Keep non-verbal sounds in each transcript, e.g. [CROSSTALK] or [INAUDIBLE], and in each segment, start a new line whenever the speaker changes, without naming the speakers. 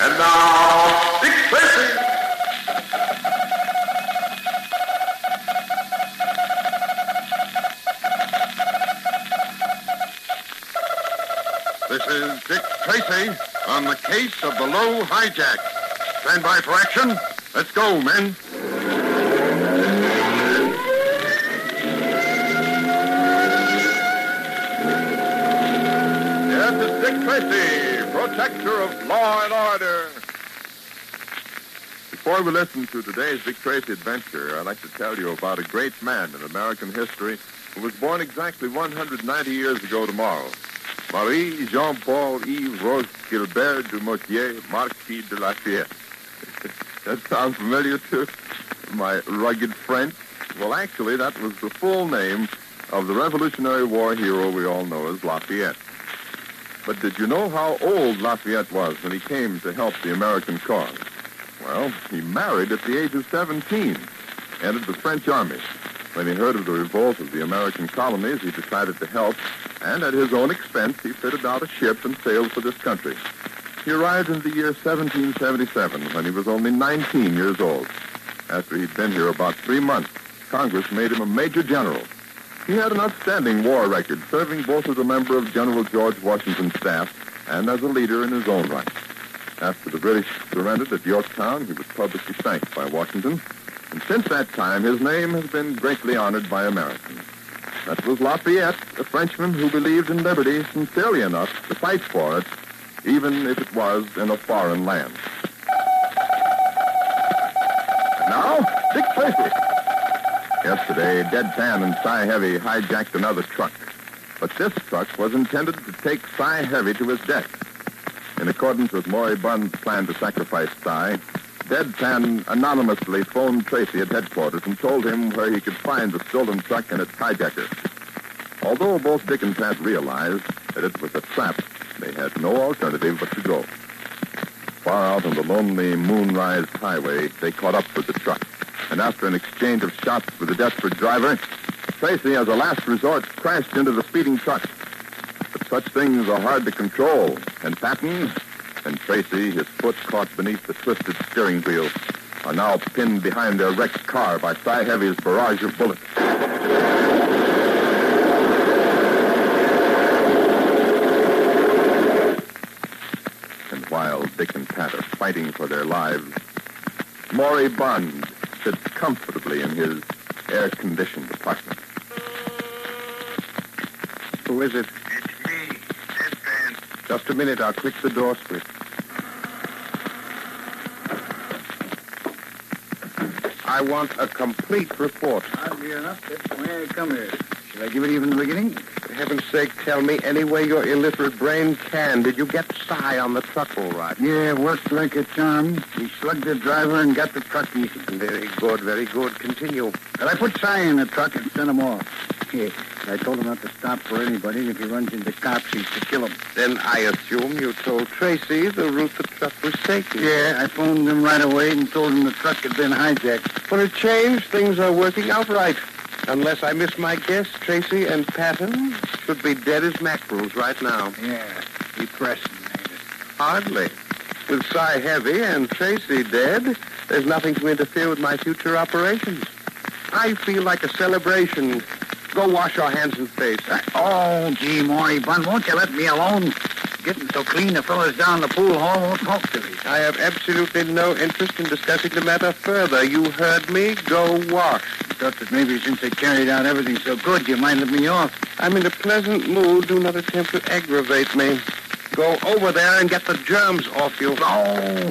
And now, Dick Tracy.
This is Dick Tracy on the case of the low hijack. Stand by for action. Let's go, men.
Yes, it's Dick Tracy, protector of law and order.
Before we listen to today's Dick Tracy adventure, I'd like to tell you about a great man in American history who was born exactly 190 years ago tomorrow. Marie Jean-Paul Yves Rose Gilbert du Motier, Marquis de Lafayette. [LAUGHS] that sounds familiar to my rugged French? Well, actually, that was the full name of the Revolutionary War hero we all know as Lafayette. But did you know how old Lafayette was when he came to help the American cause? Well, he married at the age of 17, entered the French army. When he heard of the revolt of the American colonies, he decided to help, and at his own expense, he fitted out a ship and sailed for this country. He arrived in the year 1777 when he was only 19 years old. After he'd been here about three months, Congress made him a major general. He had an outstanding war record, serving both as a member of General George Washington's staff and as a leader in his own right. After the British surrendered at Yorktown, he was publicly thanked by Washington, and since that time, his name has been greatly honored by Americans. That was Lafayette, a Frenchman who believed in liberty sincerely enough to fight for it, even if it was in a foreign land. And now, Dick Tracy. Yesterday, Deadpan and Cy Heavy hijacked another truck. But this truck was intended to take Cy Heavy to his death. In accordance with Maury Bunn's plan to sacrifice Cy, Deadpan anonymously phoned Tracy at headquarters and told him where he could find the stolen truck and its hijacker. Although both Dick and Pat realized that it was a trap, they had no alternative but to go. Far out on the lonely Moonrise Highway, they caught up with the truck. And after an exchange of shots with the desperate driver, Tracy, as a last resort, crashed into the speeding truck. But such things are hard to control. And Patton and Tracy, his foot caught beneath the twisted steering wheel, are now pinned behind their wrecked car by Cy Heavy's barrage of bullets. And while Dick and Pat are fighting for their lives, Maury Bond sits comfortably in his air-conditioned apartment.
Who is it?
It's me, Deadpan.
Just a minute. I'll click the door switch. I want a complete report.
I'll be enough. That's why I come here. Should I give it even in the beginning?
For heaven's sake, tell me any way your illiterate brain can. Did you get Cy on the truck all right?
Yeah, worked like a charm. We slugged the driver and got the truck easy.
Very good, very good. Continue.
Well, I put Cy in the truck and sent him off. Yeah, I told him not to stop for anybody, and if he runs into cops, he's to kill him.
Then I assume you told Tracy the route the truck was taking.
Yeah, I phoned him right away and told him the truck had been hijacked.
For a change, things are working out right. Unless I miss my guess, Tracy and Patton should be dead as mackerels right now.
Yeah, depressing, ain't it?
Hardly. With Cy Heavy and Tracy dead, there's nothing to interfere with my future operations. I feel like a celebration. Go wash your hands and face.
Uh, oh, gee, Maury Bunn, won't you let me alone? Getting so clean, the fellas down the pool hall won't talk to me.
I have absolutely no interest in discussing the matter further. You heard me. Go wash.
Thought that maybe since they carried out everything so good, you might let me off.
I'm in a pleasant mood. Do not attempt to aggravate me. Go over there and get the germs off you.
Oh!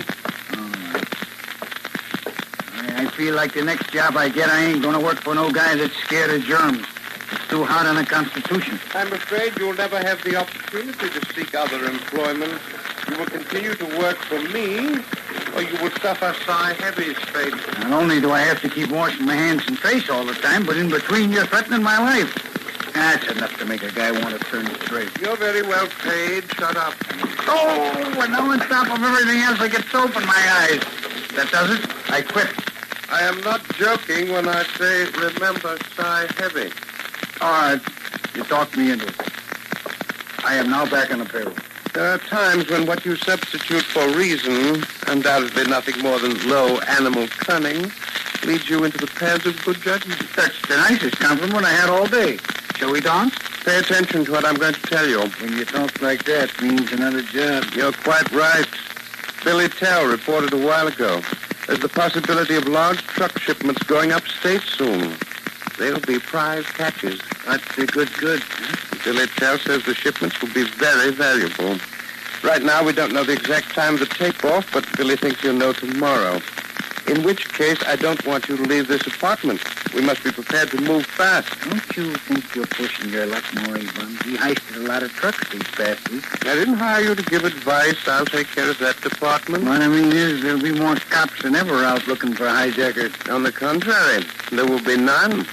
I I feel like the next job I get, I ain't gonna work for no guy that's scared of germs. It's too hard on the Constitution.
I'm afraid you'll never have the opportunity to seek other employment. You will continue to work for me, or you will suffer Cy Heavy's fate.
Not only do I have to keep washing my hands and face all the time, but in between you're threatening my life. That's enough to make a guy want to turn straight.
You're very well paid. Shut up.
Oh, and now on top of everything else, I get soap in my eyes. That does it. I quit.
I am not joking when I say remember Cy Heavy.
All right. You talked me into it. I am now back on the payroll.
There are times when what you substitute for reason, undoubtedly nothing more than low animal cunning, leads you into the paths of good judgment.
That's the nicest compliment I had all day. Shall we dance?
Pay attention to what I'm going to tell you.
When you talk like that, means another job.
You're quite right. Billy Tell reported a while ago. There's the possibility of large truck shipments going upstate soon. They'll be prize catches.
That's the good, good.
Billy Tell says the shipments will be very valuable. Right now, we don't know the exact time of the takeoff, but Billy thinks he'll know tomorrow. In which case, I don't want you to leave this apartment. We must be prepared to move fast.
Don't you think you're pushing your luck more, Ivan? He heisted a lot of trucks these past weeks.
I didn't hire you to give advice. I'll take care of that department.
What I mean is there'll be more cops than ever out looking for hijackers.
On the contrary, there will be none.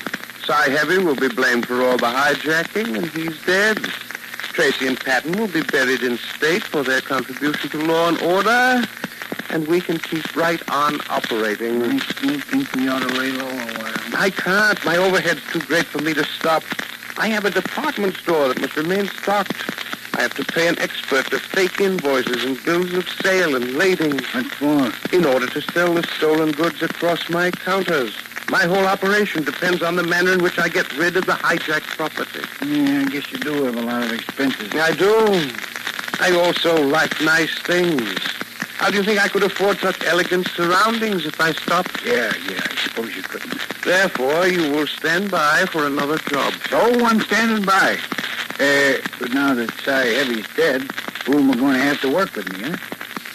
Cy Heavy will be blamed for all the hijacking, and he's dead. Tracy and Patton will be buried in state for their contribution to law and order, and we can keep right on operating.
Still think we ought to lay low a while.
I can't. My overhead's too great for me to stop. I have a department store that must remain stocked. I have to pay an expert to fake invoices and bills of sale and lading
What for?
in order to sell the stolen goods across my counters. My whole operation depends on the manner in which I get rid of the hijacked property.
Yeah, I guess you do have a lot of expenses.
I do. I also like nice things. How do you think I could afford such elegant surroundings if I stopped?
Yeah, yeah, I suppose you couldn't.
Therefore, you will stand by for another job.
So I'm standing by. Uh, but now that Cy Heavy's dead, who am I going to have to work with me, huh?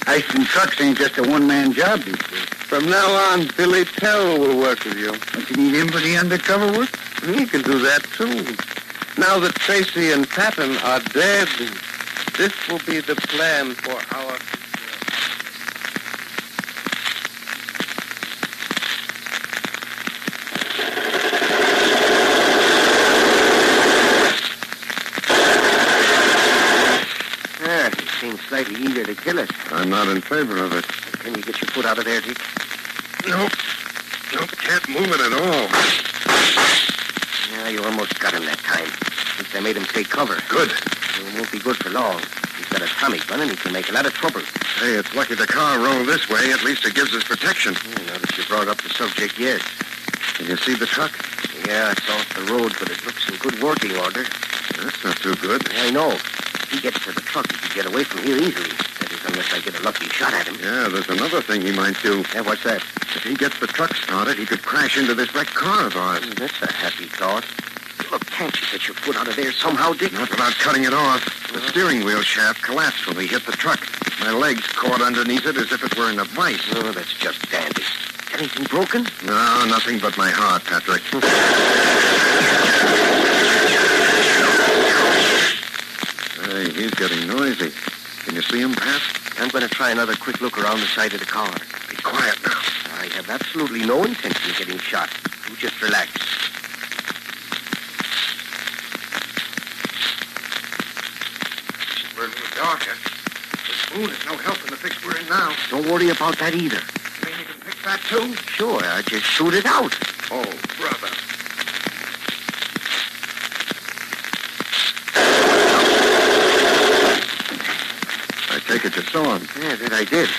Heisting trucks ain't just a one-man job these days.
From now on, Billy Tell will work with you.
Don't you need him for the undercover work?
He can do that, too. Now that Tracy and Patton are dead, this will be the plan for our...
Yeah, he seems slightly eager to kill us.
I'm not in favor of it.
Can you get your foot out of there, Dick?
Nope. Nope, can't move it at all.
Yeah, you almost got him that time. At least I made him take cover.
Good.
It won't be good for long. He's got a Tommy gun and he can make a lot of trouble.
Hey, it's lucky the car rolled this way. At least it gives us protection.
Yeah, that you brought up the subject, yes.
Can you see the truck?
Yeah, it's off the road, but it looks in good working order.
That's not too good.
I know. If he gets to the truck, he can get away from here easily. Unless I get a lucky shot at him.
Yeah, there's another thing he might do.
Yeah, what's that?
If he gets the truck started, he could crash into this wrecked car of ours.
Hmm, That's a happy thought. Look, can't you get your foot out of there somehow, Dick?
Not without cutting it off. The steering wheel shaft collapsed when we hit the truck. My legs caught underneath it as if it were in a vice.
Oh, that's just dandy. Anything broken?
No, nothing but my heart, Patrick. [LAUGHS] hey, he's getting noisy. Can you see him, Pat?
I'm going to try another quick look around the side of the car.
Be quiet now.
I have absolutely no intention of getting shot. You just relax.
We're a little darker. Eh? The moon is no help in the fix we're in now.
Don't worry about that either.
You mean you can fix that, too?
Sure, I just shoot it out.
Oh, brother. I take it you saw him.
Yeah, that I did.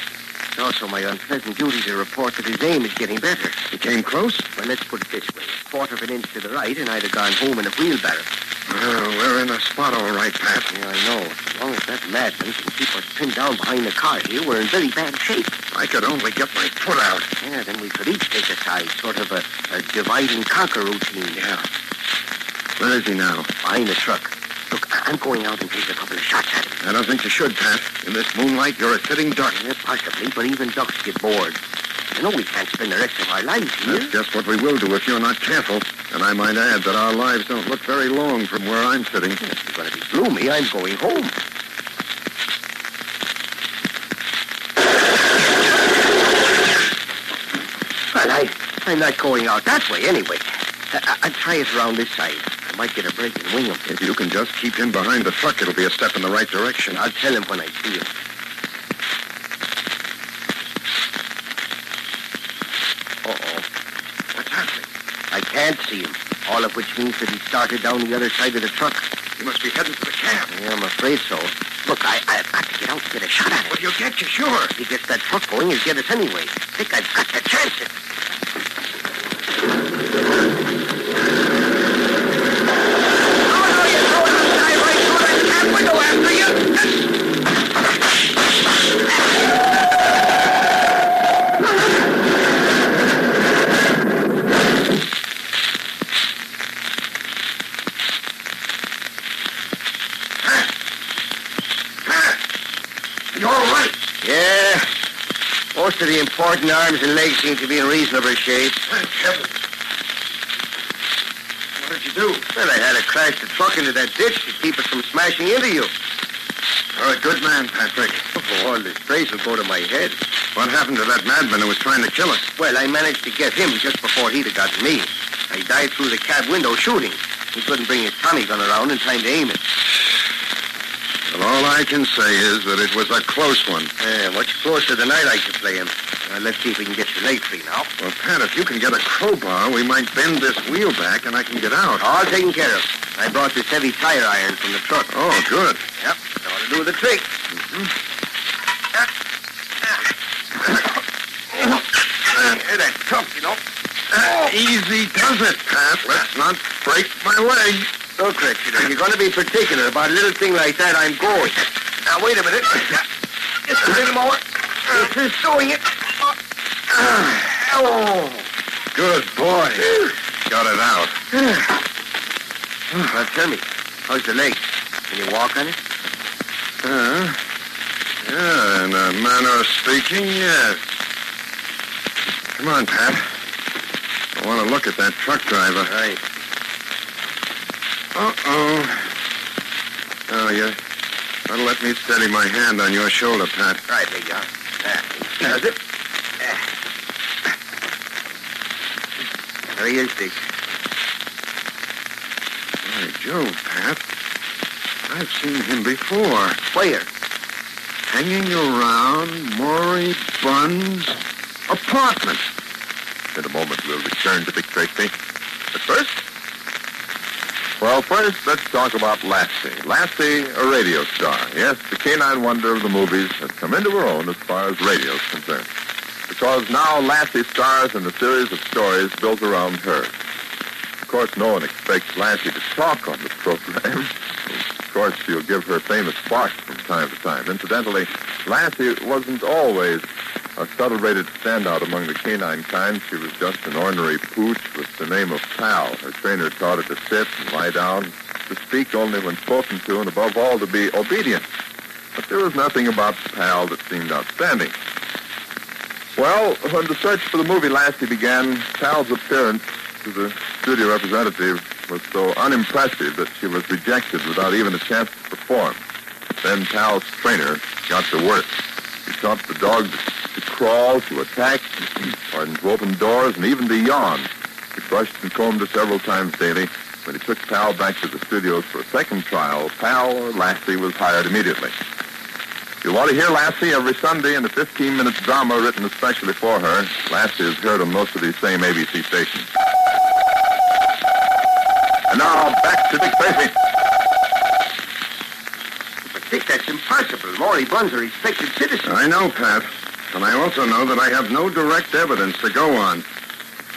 It's also my unpleasant duty to report that his aim is getting better.
He came close?
Well, let's put it this way. A quarter of an inch to the right, and I'd have gone home in a wheelbarrow.
Well, we're in a spot all right, Pat.
Yeah, I know. As long as that madman can keep us pinned down behind the car here, we're in very bad shape.
I could only get my foot out.
Yeah, then we could each take a side, sort of a, a divide and conquer routine.
Yeah. Where is he now?
Behind the truck. I'm going out and take a couple of shots at him.
I don't think you should, Pat. In this moonlight, you're a sitting duck.
Yeah, possibly, but even ducks get bored. You know we can't spend the rest of our lives here.
That's just what we will do if you're not careful. And I might add that our lives don't look very long from where I'm sitting.
If you're going to be gloomy, I'm going home. Well, I, I'm not going out that way anyway. I, I'll try it around this side. I might get a break and wing him.
If you can just keep him behind the truck, it'll be a step in the right direction.
I'll tell him when I see him. Uh-oh.
What's happening?
I can't see him. All of which means that he started down the other side of the truck.
He must be heading for the cab.
Yeah, I'm afraid so. Look, I, I've got to get out and get a shot at him.
Well, you'll get you, sure.
If he gets that truck going, he'll get us anyway. I think I've got to chance it. Oh, no, you're throwing the side right through that cab window after you.
You're all right.
Yeah. Most of the important arms and legs seem to be in reasonable shape.
Thank heaven. What did you do?
Well, I had to crash the truck into that ditch to keep it from smashing into you.
You're a good man, Patrick.
Oh, all this praise will go to my head.
What happened to that madman who was trying to kill us?
Well, I managed to get him just before he'd have gotten me. I dived through the cab window shooting. He couldn't bring his Tommy gun around in time to aim it.
Well, all I can say is that it was a close one.
Uh, much closer than I like to play him. Uh, let's see if we can get your leg free now.
Well, Pat, if you can get a crowbar, we might bend this wheel back and I can get out.
All taken care of. I brought this heavy tire iron from the truck.
Oh, good.
Yep, that ought to do the trick.
Hey, that's tough, you know. easy does it, Pat. Let's not break my leg.
Look, Rex, you know, you're going to be particular about a little thing like that. I'm going. Now, wait a minute. Just a little more. This is doing it. Oh. [SIGHS]
Good boy. Got it out.
Now, tell me, how's the leg? Can you walk on it?
Uh, yeah, in a manner of speaking, yes. Come on, Pat. I want to look at that truck driver.
Right.
Uh-oh. Oh, you gotta let me steady my hand on your shoulder, Pat.
Right, there you are. There. Does it? There. There he is, Dick.
By Jove, Pat. I've seen him before.
Where?
Hanging around Maury Bunn's apartment.
In a moment, we'll return to Dick Tracy. But first, well, first, let's talk about Lassie. Lassie, a radio star. Yes, the canine wonder of the movies has come into her own as far as radio is concerned. Because now Lassie stars in a series of stories built around her. Of course, no one expects Lassie to talk on the program. [LAUGHS] Of course, she'll give her famous barks from time to time. Incidentally, Lassie wasn't always a celebrated standout among the canine kind. She was just an ornery pooch with the name of Pal. Her trainer taught her to sit and lie down, to speak only when spoken to, and above all, to be obedient. But there was nothing about Pal that seemed outstanding. Well, when the search for the movie Lassie began, Pal's appearance to the studio representative was so unimpressive that she was rejected without even a chance to perform. Then Pal's trainer got to work. He taught the dog to, crawl, to attack, to open doors, and even to yawn. He brushed and combed her several times daily. When he took Pal back to the studios for a second trial, Pal, Lassie, was hired immediately. You'll want to hear Lassie every Sunday in a 15-minute drama written especially for her. Lassie is heard on most of these same ABC stations. And now, back to Dick Tracy.
But, Dick, that's impossible. Maury Bunn's a respected citizen.
I know, Pat. And I also know that I have no direct evidence to go on.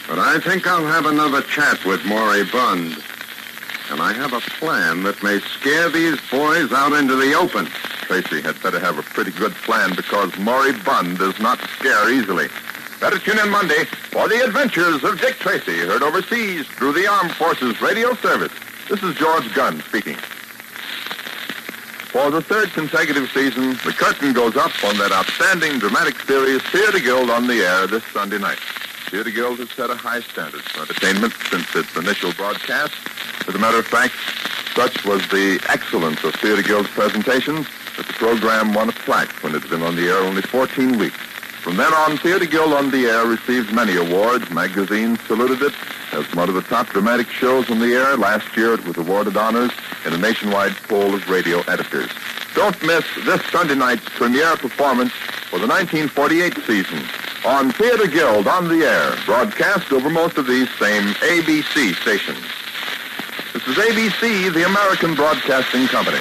But I think I'll have another chat with Maury Bunn. And I have a plan that may scare these boys out into the open.
Tracy had better have a pretty good plan because Maury Bunn does not scare easily. Better tune in Monday for the adventures of Dick Tracy, heard overseas through the Armed Forces Radio Service. This is George Gunn speaking. For the third consecutive season, the curtain goes up on that outstanding dramatic series, Theater Guild on the Air, this Sunday night. Theater Guild has set a high standard for entertainment since its initial broadcast. As a matter of fact, such was the excellence of Theater Guild's presentations that the program won a plaque when it had been on the air only 14 weeks. From then on, Theater Guild on the Air received many awards. Magazines saluted it as one of the top dramatic shows on the air. Last year, it was awarded honors in a nationwide poll of radio editors. Don't miss this Sunday night's premiere performance for the 1948 season on Theater Guild on the Air, broadcast over most of these same ABC stations. This is ABC, the American Broadcasting Company.